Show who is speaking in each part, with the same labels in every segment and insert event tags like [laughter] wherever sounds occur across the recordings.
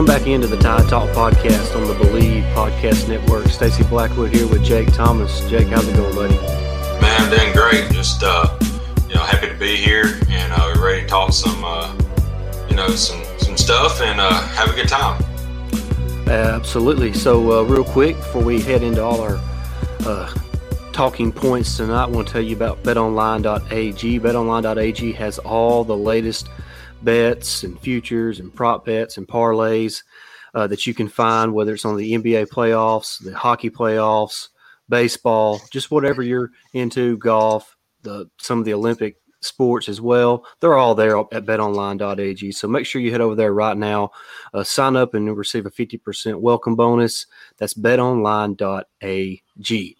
Speaker 1: Welcome back into the Tide Talk podcast on the Believe Podcast Network. Stacey Blackwood here with Jake Thomas. Jake, how's it going, buddy?
Speaker 2: Man, I'm doing great. Just uh, you know, happy to be here, and uh, we're ready to talk some, uh, you know, some some stuff and uh, have a good time.
Speaker 1: Absolutely. So, uh, real quick before we head into all our uh, talking points tonight, I want to tell you about BetOnline.ag. BetOnline.ag has all the latest bets and futures and prop bets and parlays uh, that you can find, whether it's on the NBA playoffs, the hockey playoffs, baseball, just whatever you're into, golf, the some of the Olympic sports as well. They're all there at betonline.ag. So make sure you head over there right now, uh, sign up, and receive a 50% welcome bonus. That's betonline.ag.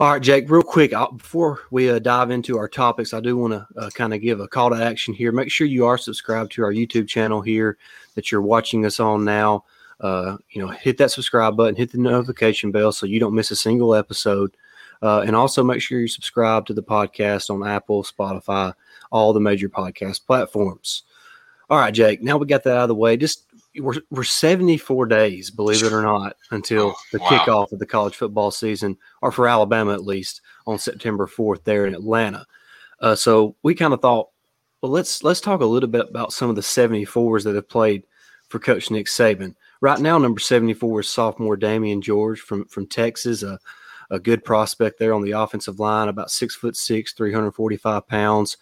Speaker 1: All right, Jake, real quick, I'll, before we uh, dive into our topics, I do want to uh, kind of give a call to action here. Make sure you are subscribed to our YouTube channel here that you're watching us on now. Uh, you know, hit that subscribe button, hit the notification bell so you don't miss a single episode. Uh, and also make sure you subscribe to the podcast on Apple, Spotify, all the major podcast platforms. All right, Jake, now we got that out of the way. Just we're, we're 74 days, believe it or not, until the wow. kickoff of the college football season, or for Alabama at least, on September 4th there in Atlanta. Uh, so we kind of thought, well, let's let's talk a little bit about some of the 74s that have played for Coach Nick Saban. Right now, number 74 is sophomore Damieon George from from Texas, a, a good prospect there on the offensive line, about six foot six, 345 pounds.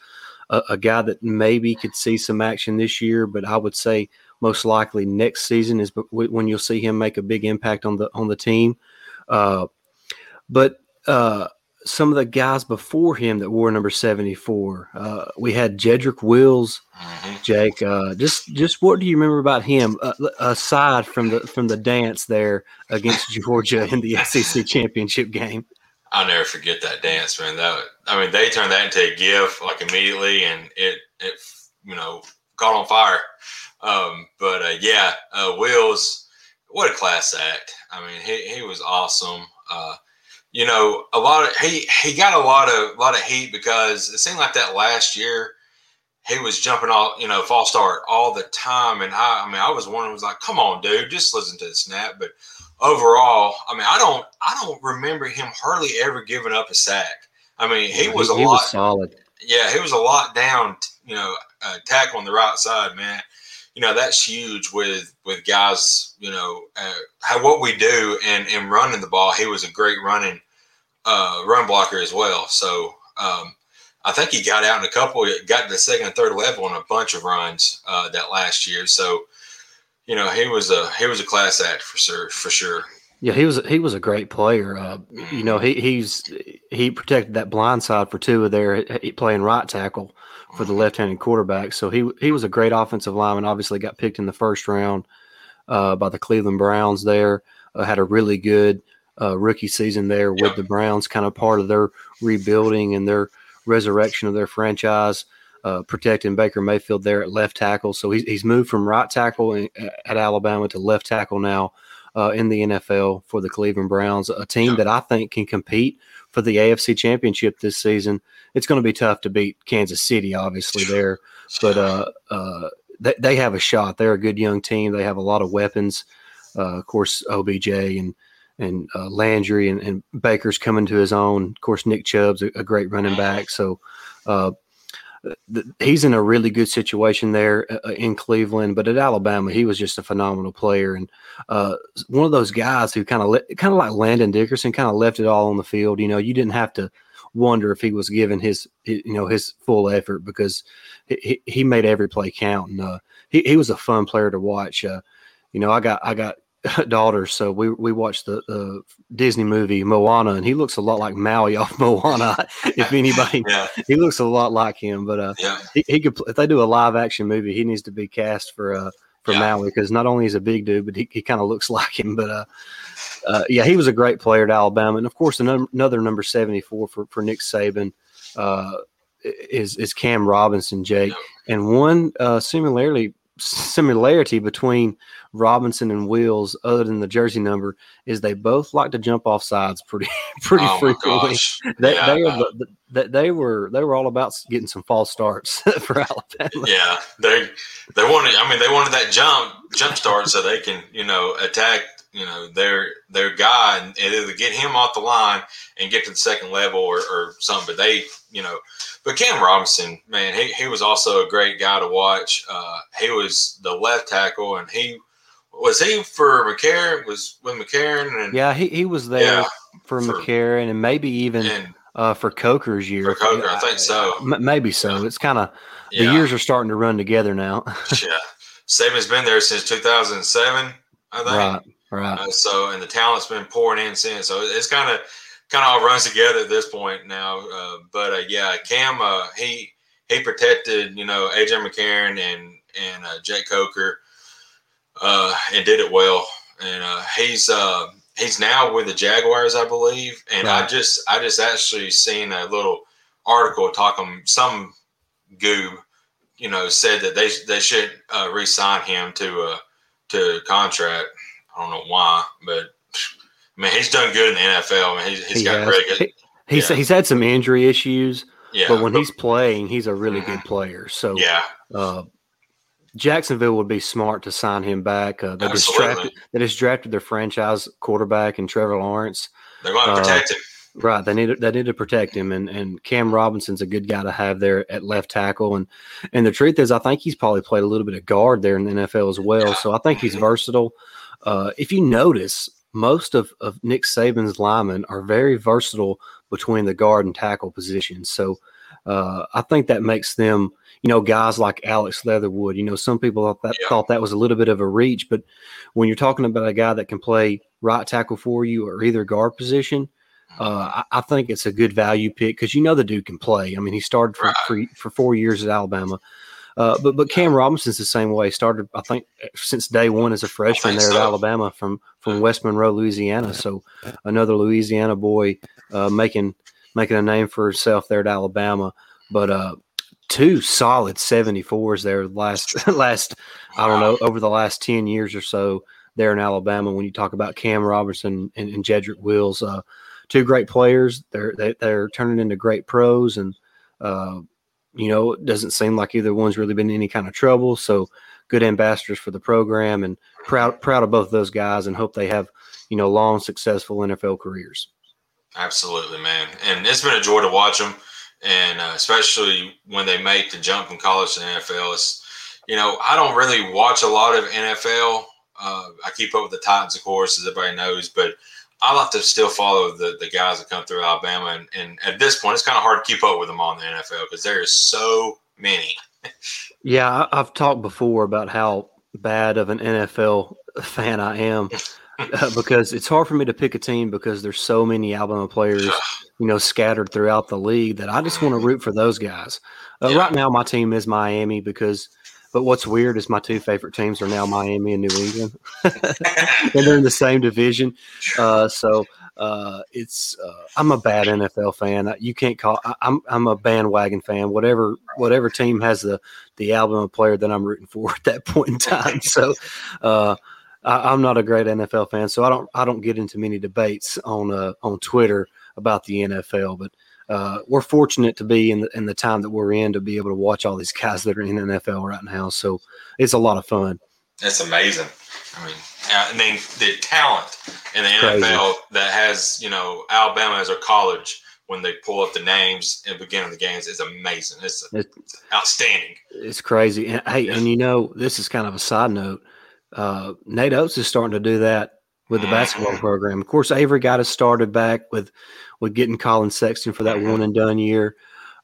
Speaker 1: A, a guy that maybe could see some action this year, but I would say most likely next season is when you'll see him make a big impact on the on the team. Uh, but uh, some of the guys before him that wore number seventy four, uh, we had Jedrick Wills, mm-hmm. Jake. Uh, just just what do you remember about him uh, aside from the from the dance there against [laughs] Georgia in the SEC championship game?
Speaker 2: I'll never forget that dance, man. That I mean, they turned that into a GIF like immediately, and it it you know caught on fire. Um, but uh, yeah, uh, Wills, what a class act. I mean, he, he was awesome. Uh, you know, a lot of he he got a lot of a lot of heat because it seemed like that last year he was jumping all you know false start all the time, and I I mean I was one was like, come on, dude, just listen to the snap. But overall, I mean, I don't I don't remember him hardly ever giving up a sack. I mean, he was a he lot was
Speaker 1: solid.
Speaker 2: Yeah, he was a lot down. You know, uh, tackle on the right side, man you know that's huge with with guys you know uh, how what we do and and running the ball. He was a great running uh, run blocker as well. So um, I think he got out in a couple got to the second and third level on a bunch of runs uh, that last year. So you know he was a he was a class act for sure for sure.
Speaker 1: Yeah, he was he was a great player. Uh, you know, he he's he protected that blind side for two of there playing right tackle for the left-handed quarterback. So he he was a great offensive lineman. Obviously, got picked in the first round uh, by the Cleveland Browns. There uh, had a really good uh, rookie season there with the Browns, kind of part of their rebuilding and their resurrection of their franchise. Uh, protecting Baker Mayfield there at left tackle. So he's, he's moved from right tackle at Alabama to left tackle now uh, in the NFL for the Cleveland Browns, a team that I think can compete for the AFC Championship this season. It's going to be tough to beat Kansas City, obviously there, but uh, uh, they, they have a shot. They're a good young team. They have a lot of weapons. Uh, of course, OBJ and and uh, Landry and, and, Baker's coming to his own. Of course, Nick Chubb's a, a great running back. So uh, he's in a really good situation there uh, in Cleveland, but at Alabama, he was just a phenomenal player and uh, one of those guys who kind of kind of like Landon Dickerson, kind of left it all on the field. You know, you didn't have to wonder if he was giving his, his you know his full effort because he, he made every play count and uh, he he was a fun player to watch. Uh, you know, I got I got [laughs] daughters, so we we watched the, Disney movie Moana, and he looks a lot like Maui off [laughs] Moana. if anybody, yeah. he looks a lot like him. But uh, yeah. he, he could if they do a live action movie, he needs to be cast for uh for yeah. Maui because not only is a big dude, but he, he kind of looks [laughs] like him. But uh, uh, yeah, he was a great player at Alabama, and of course another, another number seventy four for for Nick Saban. Uh, is is Cam Robinson, Jake, and one uh, similarly similarity between Robinson and Wills, other than the jersey number, is they both like to jump off sides pretty [laughs] pretty oh frequently. They, yeah, they, are, they, they were they were all about getting some false starts [laughs] for Alabama.
Speaker 2: Yeah, they they wanted. I mean, they wanted that jump jump start so they can you know attack you know their their guy and either get him off the line and get to the second level or, or something. But they you know but Cam Robinson, man, he, he was also a great guy to watch. Uh, he was the left tackle, and he was he for McCarron was with McCarron, and
Speaker 1: yeah, he, he was there yeah, for, for McCarron, and maybe even and, uh, for Coker's year.
Speaker 2: For Coker, I think so.
Speaker 1: M- maybe so. It's kind of the years are starting to run together now. [laughs]
Speaker 2: yeah, Saban's been there since 2007, I think.
Speaker 1: Right, right. Uh,
Speaker 2: so, and the talent's been pouring in since. So it's kind of kind of all runs together at this point now. Uh, but uh, yeah, Cam uh, he he protected you know AJ McCarron and and uh, Jake Coker uh, and did it well. And uh, he's he's now with the Jaguars, I believe. And right. I just I just actually seen a little article talking some goob, you know, said that they they should re-sign him to a to contract. I don't know why, but I mean, he's done good in the NFL. I mean, he's, he's he got has. really good.
Speaker 1: He's yeah. he's had some injury issues, yeah. but when he's playing, he's a really good mm-hmm. player. So
Speaker 2: yeah,
Speaker 1: uh, Jacksonville would be smart to sign him back. Uh, they just drafted they just drafted their franchise quarterback and Trevor Lawrence.
Speaker 2: They're going to uh, protect him.
Speaker 1: Right, they need they need to protect him, and and Cam Robinson's a good guy to have there at left tackle, and and the truth is, I think he's probably played a little bit of guard there in the NFL as well. Yeah. So I think he's versatile. Uh, if you notice, most of, of Nick Saban's linemen are very versatile between the guard and tackle positions. So uh, I think that makes them, you know, guys like Alex Leatherwood. You know, some people thought that, yeah. thought that was a little bit of a reach, but when you're talking about a guy that can play right tackle for you or either guard position, uh, I, I, think it's a good value pick because you know the dude can play. I mean, he started for, right. for, for four years at Alabama. Uh, but but Cam Robinson's the same way. Started I think since day one as a freshman there so. at Alabama from from West Monroe, Louisiana. So another Louisiana boy uh, making making a name for himself there at Alabama. But uh, two solid 74s there last [laughs] last I don't know over the last ten years or so there in Alabama. When you talk about Cam Robinson and, and Jedrick Wills, uh, two great players. They're they, are they are turning into great pros and. Uh, you know, it doesn't seem like either one's really been in any kind of trouble. So good ambassadors for the program and proud proud of both those guys and hope they have, you know, long successful NFL careers.
Speaker 2: Absolutely, man. And it's been a joy to watch them and uh, especially when they make the jump from college to NFL. It's, you know, I don't really watch a lot of NFL. Uh, I keep up with the Titans, of course, as everybody knows, but I like to still follow the, the guys that come through Alabama. And, and at this point, it's kind of hard to keep up with them on the NFL because there is so many.
Speaker 1: yeah, I've talked before about how bad of an NFL fan I am [laughs] uh, because it's hard for me to pick a team because there's so many Alabama players, you know, scattered throughout the league that I just want to root for those guys. Uh, yeah. Right now, my team is Miami because – but what's weird is my two favorite teams are now Miami and New England, [laughs] and they're in the same division. Uh, so uh, it's uh, I'm a bad NFL fan. You can't call. I, am I'm, I'm a bandwagon fan. Whatever whatever team has the the Alabama player that I'm rooting for [laughs] at that point in time. So uh, I, am not a great NFL fan. So I don't I don't get into many debates on uh, on Twitter about the NFL. But uh, we're fortunate to be in the, in the time that we're in to be able to watch all these guys that are in the NFL right now. So it's a lot of fun.
Speaker 2: It's amazing. I mean, I mean the talent in the NFL that has you know Alabama as a college when they pull up the names and beginning of the games is amazing. It's, it's outstanding.
Speaker 1: It's crazy. And hey, and you know, this is kind of a side note. Uh, Nate Oats is starting to do that with the basketball program. Of course, Avery got us started back with with getting Collin Sexton for that one and done year.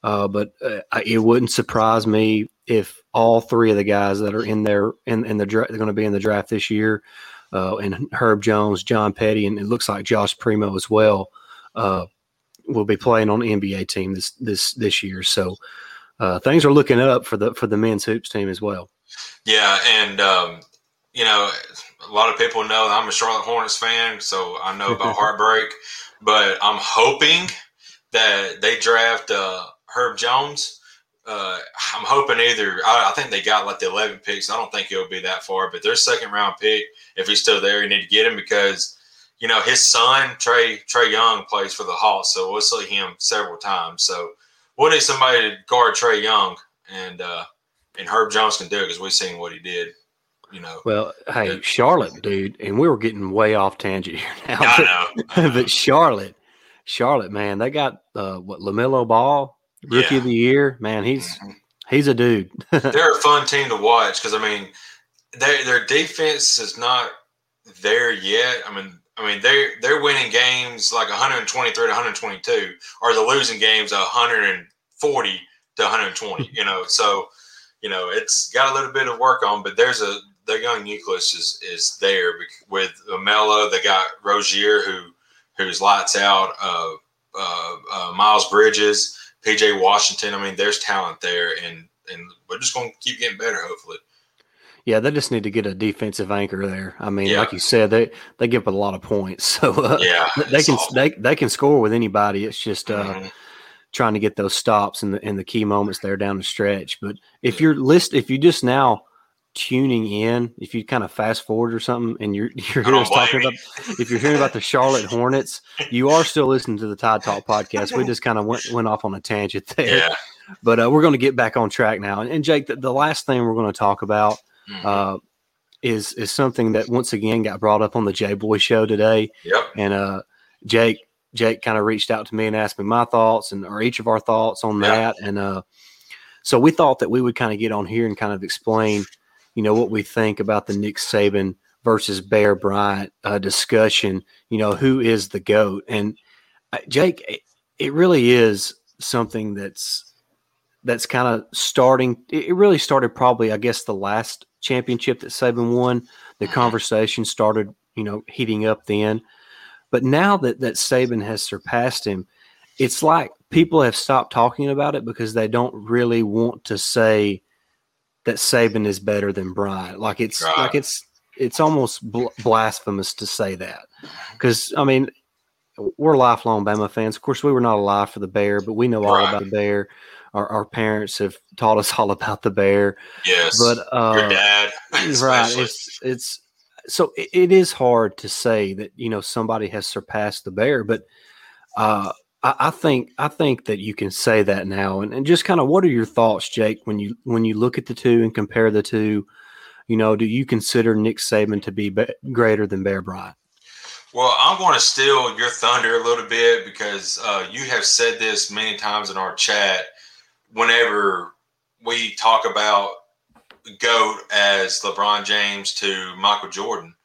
Speaker 1: Uh, but uh, it wouldn't surprise me if all three of the guys that are in there in, in the draft, they're going to be in the draft this year, uh, and Herb Jones, John Petty, and it looks like Josh Primo as well, uh, will be playing on the NBA team this this this year. So uh, things are looking up for the for the men's hoops team as well.
Speaker 2: Yeah, and um, you know, a lot of people know I'm a Charlotte Hornets fan, so I know about [laughs] heartbreak. But I'm hoping that they draft uh, Herb Jones. Uh, I'm hoping either. I, I, think they got like the 11 picks. I don't think it'll be that far, but their second round pick, if he's still there, you need to get him because you know his son Trey Trae Young plays for the Hawks, so we'll see him several times. So we'll need somebody to guard Trae Young, and uh, and Herb Jones can do it because we've seen what he did you know.
Speaker 1: Well, hey, Charlotte, dude, and we were getting way off tangent here now.
Speaker 2: I
Speaker 1: know. [laughs] but Charlotte, Charlotte, man, they got uh, what LaMelo Ball, rookie yeah. of the year. Man, he's mm-hmm. he's a dude. [laughs]
Speaker 2: They're a fun team to watch because I mean, their their defense is not there yet. I mean, I mean they're they're winning games like 123 to 122, or the losing games 140 to 120. you know, so you know it's got a little bit of work on, but there's a their young nucleus is is there with Melo. They got Rozier who who's lights out. Uh, uh, uh, Miles Bridges, PJ Washington. I mean, there's talent there, and and we're just going to keep getting better, hopefully.
Speaker 1: Yeah, they just need to get a defensive anchor there. I mean, yeah. like you said, they they give up a lot of points, [laughs] so uh,
Speaker 2: yeah,
Speaker 1: they can they, they can score with anybody. It's just uh, mm-hmm. trying to get those stops in the in the key moments there down the stretch. But if you're list, if you just now tuning in, if you kind of fast forward or something, and you're [laughs] you're hearing us talking about, if you're hearing about the Charlotte Hornets, you are still listening to the Tide Talk podcast. We just kind of went went off on a tangent there,
Speaker 2: yeah.
Speaker 1: but uh, we're going to get back on track now. And, and Jake, the, the, last thing we're going to talk about mm-hmm. uh, is is something that once again got brought up on the J Boy Show today.
Speaker 2: Yep.
Speaker 1: And uh, Jake Jake kind of reached out to me and asked me my thoughts and or each of our thoughts on that, and uh, so we thought that we would kind of get on here and kind of explain you know, what we think about the Nick Saban versus Bear Bryant uh, discussion. You know, who is the GOAT? And uh, Jake, it, it really is something that's that's kind of starting. It really started probably, I guess, the last championship that Saban won. The mm-hmm. conversation started, you know, heating up then. But now that that Saban has surpassed him, it's like people have stopped talking about it because they don't really want to say that Saban is better than Bryant. Like it's right. like it's it's almost bl- blasphemous to say that because I mean we're lifelong Bama fans. Of course, we were not alive for the Bear, but we know all right. about the Bear. Our, our, parents have taught us [laughs] all about the Bear.
Speaker 2: Yes,
Speaker 1: but uh,
Speaker 2: your dad, [laughs]
Speaker 1: right? It's it's so it, it is hard to say that you know somebody has surpassed the Bear, but uh, I, I think I think that you can say that now, and, and just kind of what are your thoughts, Jake, when you when you look at the two and compare the two? You know, do you consider Nick Saban to be, be greater than Bear Bryant?
Speaker 2: Well, I'm going to steal your thunder a little bit because uh, you have said this many times in our chat. Whenever we talk about GOAT as LeBron James to Michael Jordan,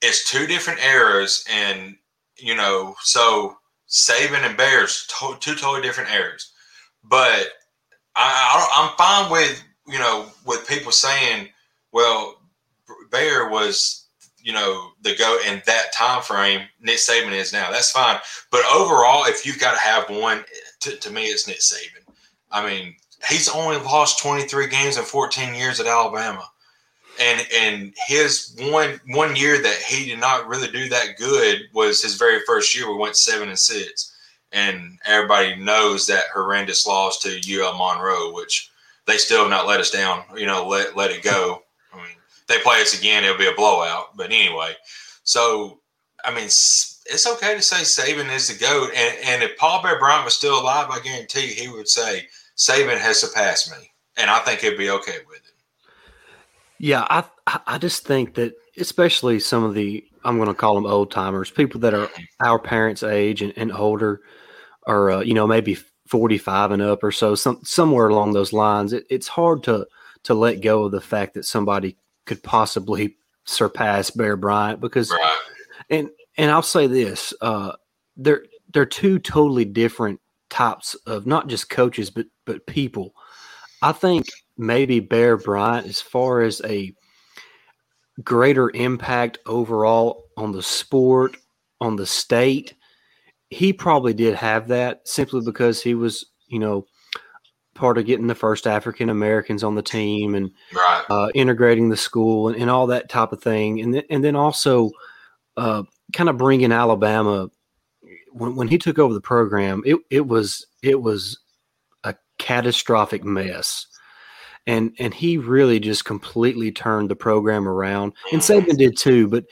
Speaker 2: it's two different eras. And, you know, so Saban and Bears, to- two totally different eras. But I, I'm fine with you know with people saying, well, Bear was you know the go in that time frame. Nick Saban is now. That's fine. But overall, if you've got to have one, to, to me, it's Nick Saban. I mean, he's only lost 23 games in 14 years at Alabama and and his one one year that he did not really do that good was his very first year. We went seven and six, and everybody knows that horrendous loss to UL Monroe, which they still have not let us down. You know, let let it go. I mean, they play us again, it'll be a blowout. But anyway, so I mean, it's okay to say Saban is the goat, and and if Paul Bear Bryant was still alive, I guarantee you he would say Saban has surpassed me, and I think he'd be okay with it.
Speaker 1: Yeah, I I just think that especially some of the I'm going to call them old timers, people that are our parents' age and, and older. or uh, you know maybe 45 and up or so, some somewhere along those lines. It, it's hard to to let go of the fact that somebody could possibly surpass Bear Bryant because
Speaker 2: Right.
Speaker 1: and and I'll say this, uh, they're they're two totally different types of not just coaches but but people. I think maybe Bear Bryant, as far as a greater impact overall on the sport, on the state, he probably did have that simply because he was, you know, part of getting the first African Americans on the team and
Speaker 2: Right.
Speaker 1: uh, integrating the school and, and all that type of thing, and then, and then also uh, kind of bringing Alabama when, when he took over the program. It it was it was a catastrophic mess, and and he really just completely turned the program around. And Saban did too, but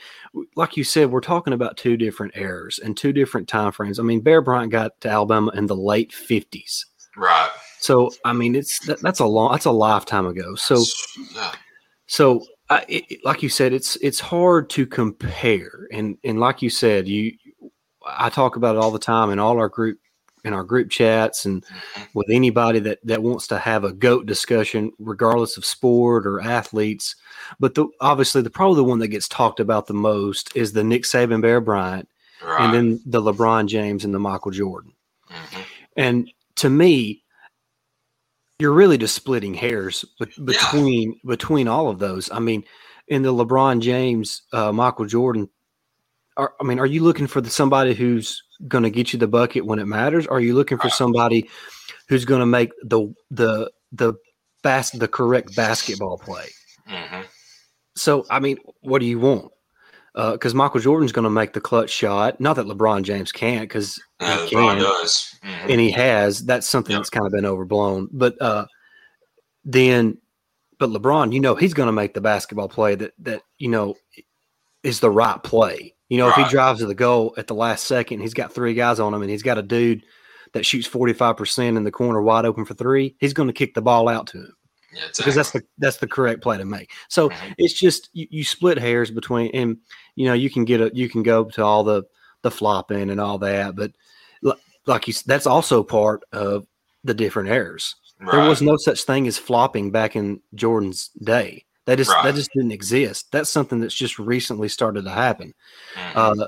Speaker 1: like you said, we're talking about two different eras and two different time frames. I mean, Bear Bryant got to Alabama in the late fifties.
Speaker 2: Right.
Speaker 1: So I mean, it's that, that's a long, that's a lifetime ago. So
Speaker 2: yeah.
Speaker 1: so, I, it, like you said, it's it's hard to compare, and and like you said, you, I talk about it all the time in all our group in our group chats and
Speaker 2: Mhm.
Speaker 1: with anybody that that wants to have a goat discussion, regardless of sport or athletes. But the, obviously, the probably the one that gets talked about the most is the Nick Saban, Bear Bryant,
Speaker 2: Right.
Speaker 1: and then the LeBron James and the Michael Jordan.
Speaker 2: Mhm.
Speaker 1: And to me, you're really just splitting hairs be-
Speaker 2: Yeah.
Speaker 1: between between all of those. I mean, in the LeBron James, uh, Michael Jordan. Are, I mean, are you looking for the, somebody who's going to get you the bucket when it matters? Are you looking for somebody who's going to make the the the bas- the correct basketball play?
Speaker 2: Mhm.
Speaker 1: So, I mean, what do you want? Because Michael Jordan's going to make the clutch shot. Not that LeBron James can't, because he
Speaker 2: LeBron
Speaker 1: can
Speaker 2: does. Mhm.
Speaker 1: and he has. That's something
Speaker 2: Yep.
Speaker 1: that's kind of been overblown. But uh, then, but LeBron, you know, he's going to make the basketball play that that you know is the right play. You know, if he drives to the goal at the last second, he's got three guys on him, and he's got a dude that shoots forty five percent in the corner, wide open for three. He's going to kick the ball out to him
Speaker 2: Yeah,
Speaker 1: because that's the that's the correct play to make. So
Speaker 2: Mhm.
Speaker 1: it's just you, you split hairs between, and you know, you can get a you can go to all the the flopping and all that, but li- like you, that's also part of the different errors. There was no such thing as flopping back in Jordan's day. That just
Speaker 2: Right.
Speaker 1: that just didn't exist. That's something that's just recently started to happen.
Speaker 2: Mhm.
Speaker 1: Uh,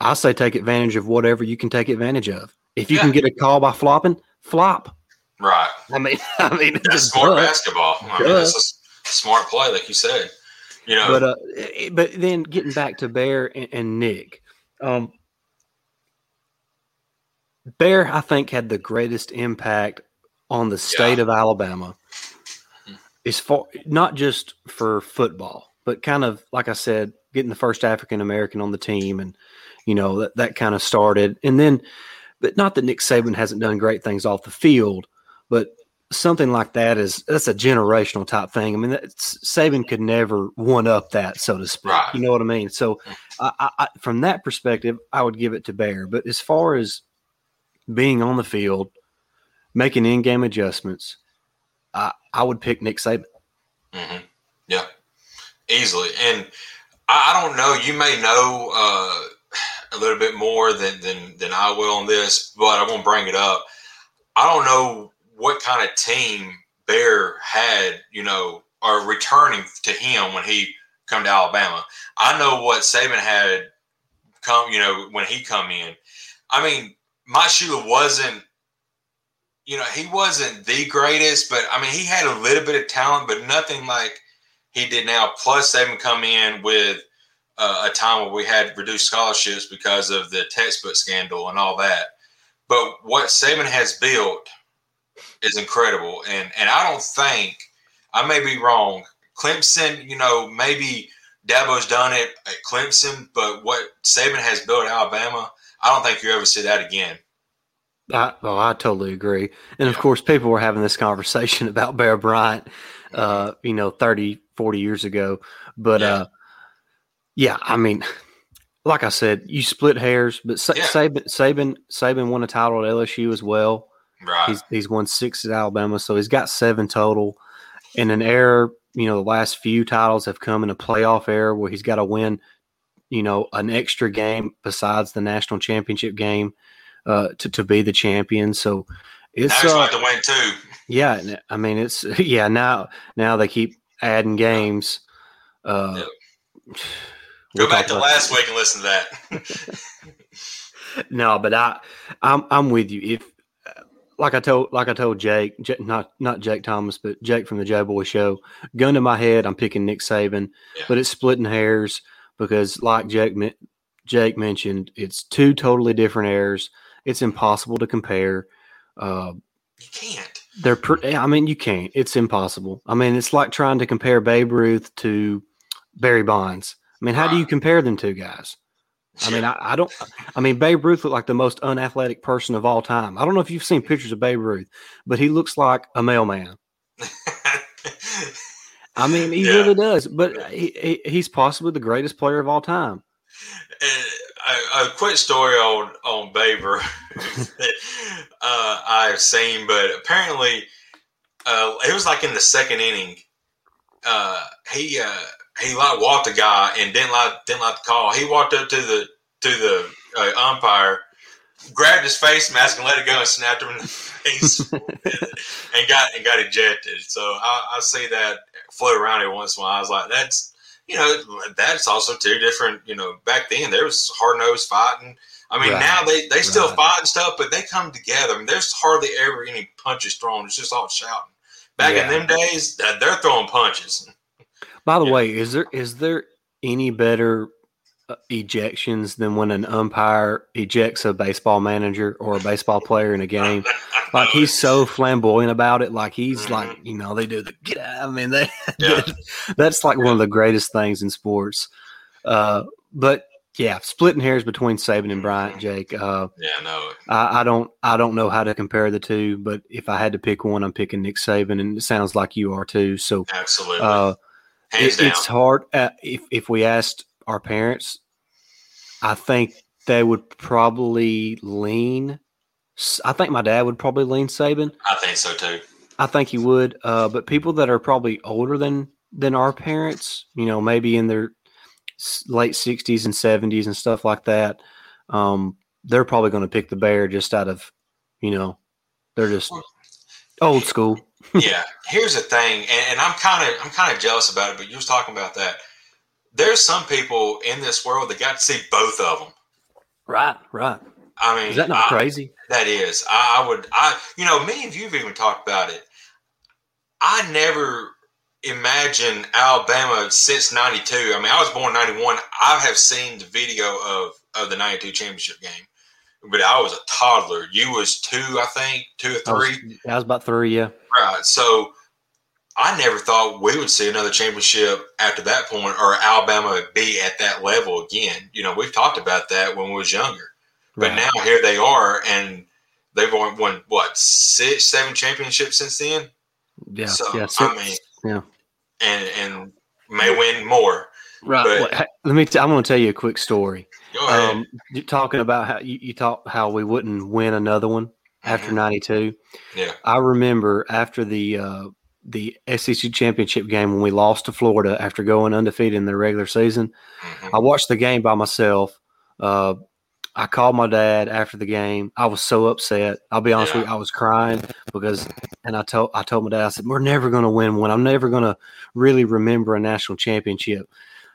Speaker 1: I say take advantage of whatever you can take advantage of. If you
Speaker 2: Yeah.
Speaker 1: can get a call by flopping, flop.
Speaker 2: right.
Speaker 1: I mean, [laughs] I mean, it's
Speaker 2: That's smart
Speaker 1: duh.
Speaker 2: basketball. I mean, that's a smart play, like you said. You know,
Speaker 1: But uh, but then getting back to Bear and, and Nick, um, Bear I think had the greatest impact on the state of Alabama, As far not just for football, but kind of like I said, getting the first African American on the team, and you know that that kind of started, and then, but not that Nick Saban hasn't done great things off the field, but something like that is that's a generational type thing. I mean, that's, Saban could never one up that, so to speak.
Speaker 2: Right.
Speaker 1: You know what I mean? So, I, I, I, from that perspective, I would give it to Bear. But as far as being on the field, making in-game adjustments, I, I would pick Nick Saban.
Speaker 2: hmm Yeah, easily. And I, I don't know. You may know uh, a little bit more than, than than I will on this, but I won't bring it up. I don't know what kind of team Bear had, you know, or returning to him when he come to Alabama. I know what Saban had come, you know, when he come in. I mean, Mike Shula wasn't you know, he wasn't the greatest, but I mean, he had a little bit of talent, but nothing like he did now. Plus, Saban come in with uh, a time where we had reduced scholarships because of the textbook scandal and all that. But what Saban has built is incredible, and and I don't think I may be wrong. Clemson, you know, maybe Dabo's done it at Clemson, but what Saban has built Alabama, I don't think you ever see that again.
Speaker 1: I, well, I totally agree. And of course, people were having this conversation [laughs] about Bear Bryant, uh, you know, 30, 40 years ago. But
Speaker 2: Yeah.
Speaker 1: uh, yeah, I mean, like I said, you split hairs, but Sa-
Speaker 2: Yeah.
Speaker 1: Saban, Saban, Saban won a title at LSU as well.
Speaker 2: Right.
Speaker 1: He's he's won six at Alabama, so he's got seven total. In an era, you know, the last few titles have come in a playoff era where he's got to win, you know, an extra game besides the national championship game. Uh, to to be the champion. So it's
Speaker 2: Now he's
Speaker 1: uh,
Speaker 2: about to win too.
Speaker 1: yeah. I mean, it's [laughs] yeah. Now now they keep adding games. Uh, [sighs] we'll
Speaker 2: Go back to last week and listen to that. [laughs]
Speaker 1: No, but I, I'm I'm with you. If like I told like I told Jake, J not not Jake Thomas, but Jake from the J Boy Show. Gun to my head, I'm picking Nick Saban,
Speaker 2: Yeah.
Speaker 1: but it's splitting hairs because, like Jake Jake mentioned, it's two totally different eras. It's impossible to compare. Uh,
Speaker 2: you can't.
Speaker 1: they're, pre- I mean, you can't. It's impossible. I mean, it's like trying to compare Babe Ruth to Barry Bonds. I mean, how do you compare them two guys? I mean, I, I don't. I mean, Babe Ruth looked like the most unathletic person of all time. I don't know if you've seen pictures of Babe Ruth, but he looks like a mailman. I mean, he [laughs]
Speaker 2: Yeah.
Speaker 1: really does. But he, he, he's possibly the greatest player of all time.
Speaker 2: A, quick story on on Baber [laughs] that uh, I've seen, but apparently uh, it was like in the second inning. Uh, he uh, he like walked a guy and didn't like didn't like the call. He walked up to the to the uh, umpire, grabbed his face mask and let it go and snapped him in the [laughs] face and got and got ejected. So I, I see that float around every once in a while. I was like, that's you know, that's also two different. You know, back then there was hard nosed fighting. I mean,
Speaker 1: Right.
Speaker 2: now they they still
Speaker 1: Right.
Speaker 2: fight and stuff, but they come together. I mean, there's hardly ever any punches thrown. It's just all shouting. Back
Speaker 1: Yeah.
Speaker 2: in them days, th- they're throwing punches.
Speaker 1: By the
Speaker 2: Yeah.
Speaker 1: way, is there is there any better ejections than when an umpire ejects a baseball manager or a baseball player in a game? Like he's so flamboyant about it. Like he's like, you know, they do the get out. I mean, they, [laughs]
Speaker 2: Yeah.
Speaker 1: that's like one of the greatest things in sports. Uh, but yeah, splitting hairs between Saban and Bryant, Jake. Uh,
Speaker 2: yeah, no,
Speaker 1: I, I don't, I don't know how to compare the two. But if I had to pick one, I'm picking Nick Saban, and it sounds like you are too. So
Speaker 2: absolutely,
Speaker 1: uh, it- it's hard. Uh, if if we asked our parents, I think they would probably lean. I think my dad would probably lean Saban.
Speaker 2: I think so too.
Speaker 1: I think he would. Uh, but people that are probably older than than our parents, you know, maybe in their late sixties and seventies and stuff like that, um, they're probably going to pick the bear just out of, you know, they're just old school.
Speaker 2: yeah, here's the thing, and, and I'm kind of I'm kind of jealous about it. But you was talking about that. There's some people in this world that got to see both of them.
Speaker 1: Right, right.
Speaker 2: I mean,
Speaker 1: Is that not
Speaker 2: I-
Speaker 1: crazy?
Speaker 2: That is. I, I would. I. You know, me and you've even talked about it. I never imagined Alabama since '92. I mean, I was born '91. I have seen the video of of the '92 championship game, but I was a toddler. You was two, I think, two or
Speaker 1: I was,
Speaker 2: three.
Speaker 1: I was about three. Yeah.
Speaker 2: Right. So I never thought we would see another championship after that point, or Alabama be at that level again. You know, we've talked about that when we was younger, but
Speaker 1: Right.
Speaker 2: now here they are, and they've won, won what six, seven championships since then.
Speaker 1: Yeah,
Speaker 2: So,
Speaker 1: yeah,
Speaker 2: I mean-
Speaker 1: yeah.
Speaker 2: and and may win more.
Speaker 1: Right.
Speaker 2: but-
Speaker 1: Well, let me. T- I'm going to tell you a quick story.
Speaker 2: Go ahead.
Speaker 1: Um, you talking about how you, you talk how we wouldn't win another one after
Speaker 2: Mhm.
Speaker 1: '92.
Speaker 2: Yeah.
Speaker 1: I remember after the uh, the SEC championship game when we lost to Florida after going undefeated in the regular season.
Speaker 2: Mhm.
Speaker 1: I watched the game by myself. Uh, I called my dad after the game. I was so upset. I'll be honest with you, I was crying because, and I told I told my dad, I said, "We're never going to win one. I'm never going to really remember a national championship."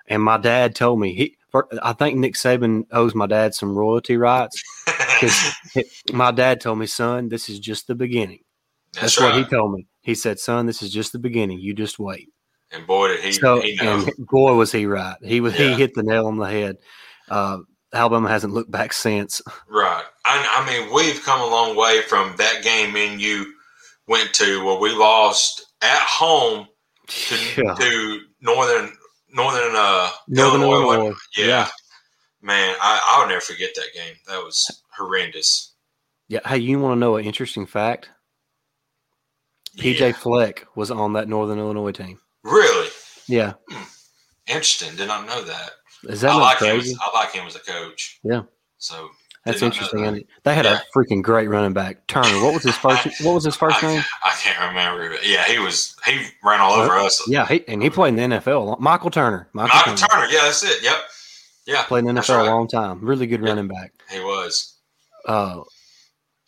Speaker 1: And my dad told me he. I think Nick Saban owes my dad some royalty rights because [laughs] my dad told me, "Son, this is just the beginning." That's,
Speaker 2: That's,
Speaker 1: what he told me. He said, "Son, this is just the beginning. You just wait."
Speaker 2: and boy, did he,
Speaker 1: So,
Speaker 2: he
Speaker 1: and boy, was he right. He was he hit the nail on the head. Uh, Alabama hasn't looked back since.
Speaker 2: Right. I, I mean, we've come a long way from that game me and you went to where we lost at home to,
Speaker 1: Yeah.
Speaker 2: to northern northern uh
Speaker 1: Northern
Speaker 2: Illinois.
Speaker 1: Illinois.
Speaker 2: Yeah.
Speaker 1: Yeah.
Speaker 2: Man, I, I'll never forget that game. That was horrendous.
Speaker 1: Yeah. Hey, you want to know an interesting fact? PJ
Speaker 2: Yeah.
Speaker 1: Fleck was on that Northern Illinois team.
Speaker 2: Really?
Speaker 1: Yeah.
Speaker 2: Interesting. Did not know that.
Speaker 1: Is that
Speaker 2: I like him
Speaker 1: crazy?
Speaker 2: as, I like him as a coach.
Speaker 1: Yeah.
Speaker 2: So
Speaker 1: That's
Speaker 2: did not know
Speaker 1: interesting.
Speaker 2: that.
Speaker 1: They had
Speaker 2: Yeah.
Speaker 1: a freaking great running back, Turner. What was his first? [laughs] What was his first
Speaker 2: I,
Speaker 1: name?
Speaker 2: I can't remember. Yeah, he was he ran all over us.
Speaker 1: Yeah, he, and he played in the NFL. Michael Turner. Michael,
Speaker 2: Michael
Speaker 1: Turner.
Speaker 2: Turner. Yeah, that's it. Yep. Yeah.
Speaker 1: Played in the NFL
Speaker 2: right.
Speaker 1: a long time. Really good
Speaker 2: Yeah.
Speaker 1: running back.
Speaker 2: He was.
Speaker 1: Uh,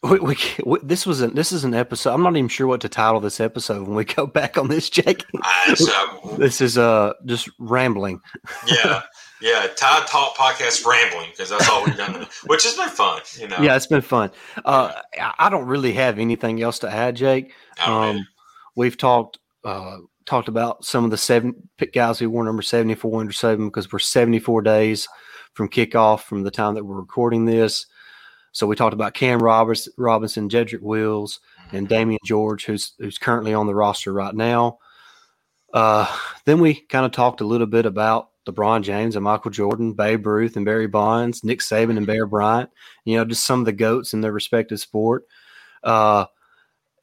Speaker 1: We, we, we, this was an this is an episode. I'm not even sure what to title this episode when we go [laughs] back on this, Jake.
Speaker 2: I, so,
Speaker 1: this is uh just rambling.
Speaker 2: yeah, yeah. Tide Talk podcast rambling because that's all we've done, which has been fun. You know.
Speaker 1: Yeah, it's been fun. Uh, I don't really have anything else to add, Jake. Um, we've talked uh talked about some of the seven guys who wore number 74 under Saban because we're 74 days from kickoff from the time that we're recording this. So we talked about Cam Roberts, Robinson, Jedrick Wills, and mm-hmm. George, who's who's currently on the roster right now. Uh, then we kind of talked a little bit about LeBron James and Michael Jordan, Babe Ruth and Barry Bonds, Nick Saban and Bear Bryant. You know, just some of the goats in their respective sport. Uh,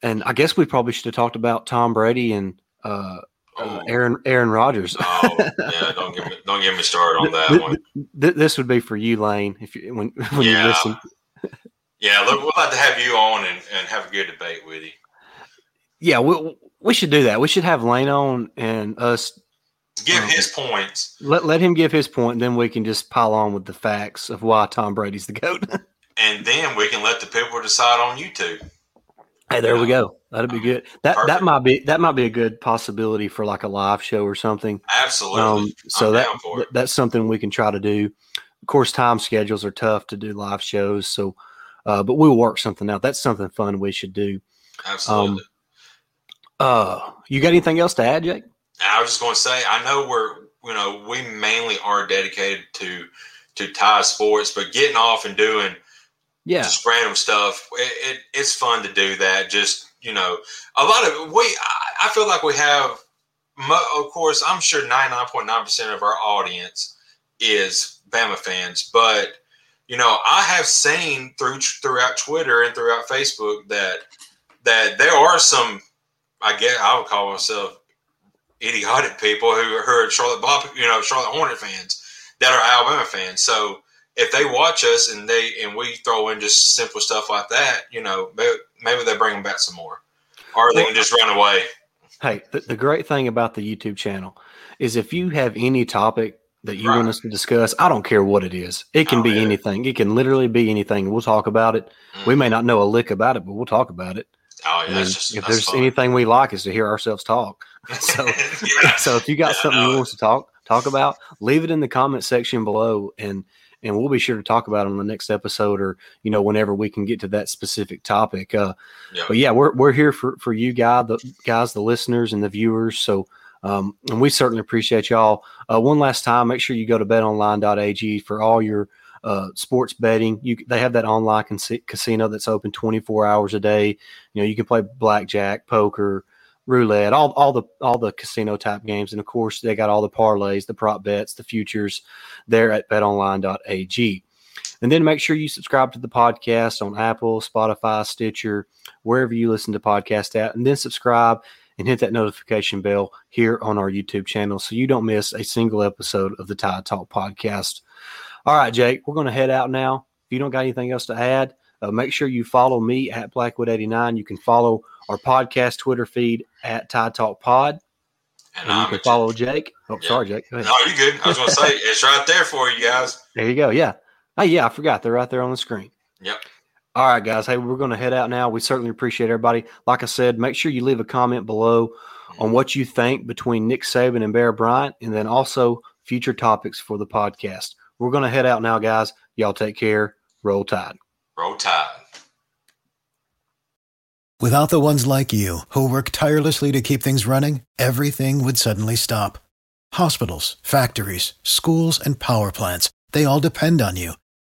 Speaker 1: and I guess we probably should have talked about Tom Brady and uh, uh, Aaron Aaron Rodgers.
Speaker 2: oh yeah, don't get me don't get me started on [laughs] that one.
Speaker 1: This would be for you, Lane, if you when [laughs] when yeah. you listen.
Speaker 2: Yeah, look, we'll have to have you on and, and have a good debate with you.
Speaker 1: Yeah, we we should do that. We should have Lane on and us
Speaker 2: give um, his points.
Speaker 1: Let let him give his point, and then we can just pile on with the facts of why Tom Brady's the goat. [laughs]
Speaker 2: and then we can let the people decide on YouTube.
Speaker 1: Hey, there we go. That'd be good. That Perfect. that might be that might be a good possibility for like a live show or something.
Speaker 2: Absolutely. Um,
Speaker 1: so that, that's something we can try to do. Of course, time schedules are tough to do live shows, so uh, but we'll work something out. That's something fun we should do.
Speaker 2: Absolutely. Um,
Speaker 1: uh, you got anything else to add, Jake?
Speaker 2: I was just going to say, I know we're, you know, we mainly are dedicated to to Tide sports, but getting off and doing
Speaker 1: yeah
Speaker 2: just random stuff, it, it, it's fun to do that. Just you know, a lot of we, I feel like we have, of course, I'm sure 99.9 percent of our audience is Bama fans, but you know, I have seen through throughout Twitter and throughout Facebook that that there are some, I guess I would call myself idiotic people who are Charlotte Bob, you know, Charlotte Hornet fans that are Alabama fans. So if they watch us and they and we throw in just simple stuff like that, you know, maybe, maybe they bring them back some more, or they can just run away.
Speaker 1: Hey, the, the great thing about the YouTube channel is if you have any topic that you right. want us to discuss, I don't care what it is. It can oh, be yeah. anything. It can literally be anything. We'll talk about it. Mm-hmm. We may not know a lick about it, but we'll talk about it.
Speaker 2: Oh yeah, just,
Speaker 1: if there's fun. anything we like is to hear ourselves talk. [laughs] [laughs] So, yeah. so if you got yeah, something you want to talk talk about, leave it in the comment section below, and and we'll be sure to talk about it on the next episode, or you know whenever we can get to that specific topic. Uh, yeah. But yeah, we're we're here for for you guys, the guys, the listeners, and the viewers. So um, and we certainly appreciate y'all. Uh, one last time, make sure you go to betonline.ag for all your uh, sports betting. You they have that online cas- casino that's open 24 hours a day. You know, you can play blackjack, poker, roulette, all all the all the casino type games, and of course they got all the parlays, the prop bets, the futures there at betonline.ag. And then make sure you subscribe to the podcast on Apple, Spotify, Stitcher, wherever you listen to podcasts at, and then subscribe and hit that notification bell here on our YouTube channel so you don't miss a single episode of the Tide Talk podcast. All right, Jake, we're going to head out now. If you don't got anything else to add, uh, make sure you follow me at Blackwood89. You can follow our podcast Twitter feed at Tide Talk Pod. And, and you can follow Jake. Oh, yeah. sorry, Jake.
Speaker 2: No, you good. I was going to say it's right there for you guys.
Speaker 1: There you go. Yeah. Oh, yeah. I forgot they're right there on the screen.
Speaker 2: Yep.
Speaker 1: All right, guys. Hey, we're going to head out now. We certainly appreciate everybody. Like I said, make sure you leave a comment below on what you think between Nick Saban and Bear Bryant, and then also future topics for the podcast. We're going to head out now, guys. Y'all take care. Roll Tide.
Speaker 2: Roll Tide.
Speaker 3: Without the ones like you who work tirelessly to keep things running, everything would suddenly stop. Hospitals, factories, schools, and power plants, they all depend on you.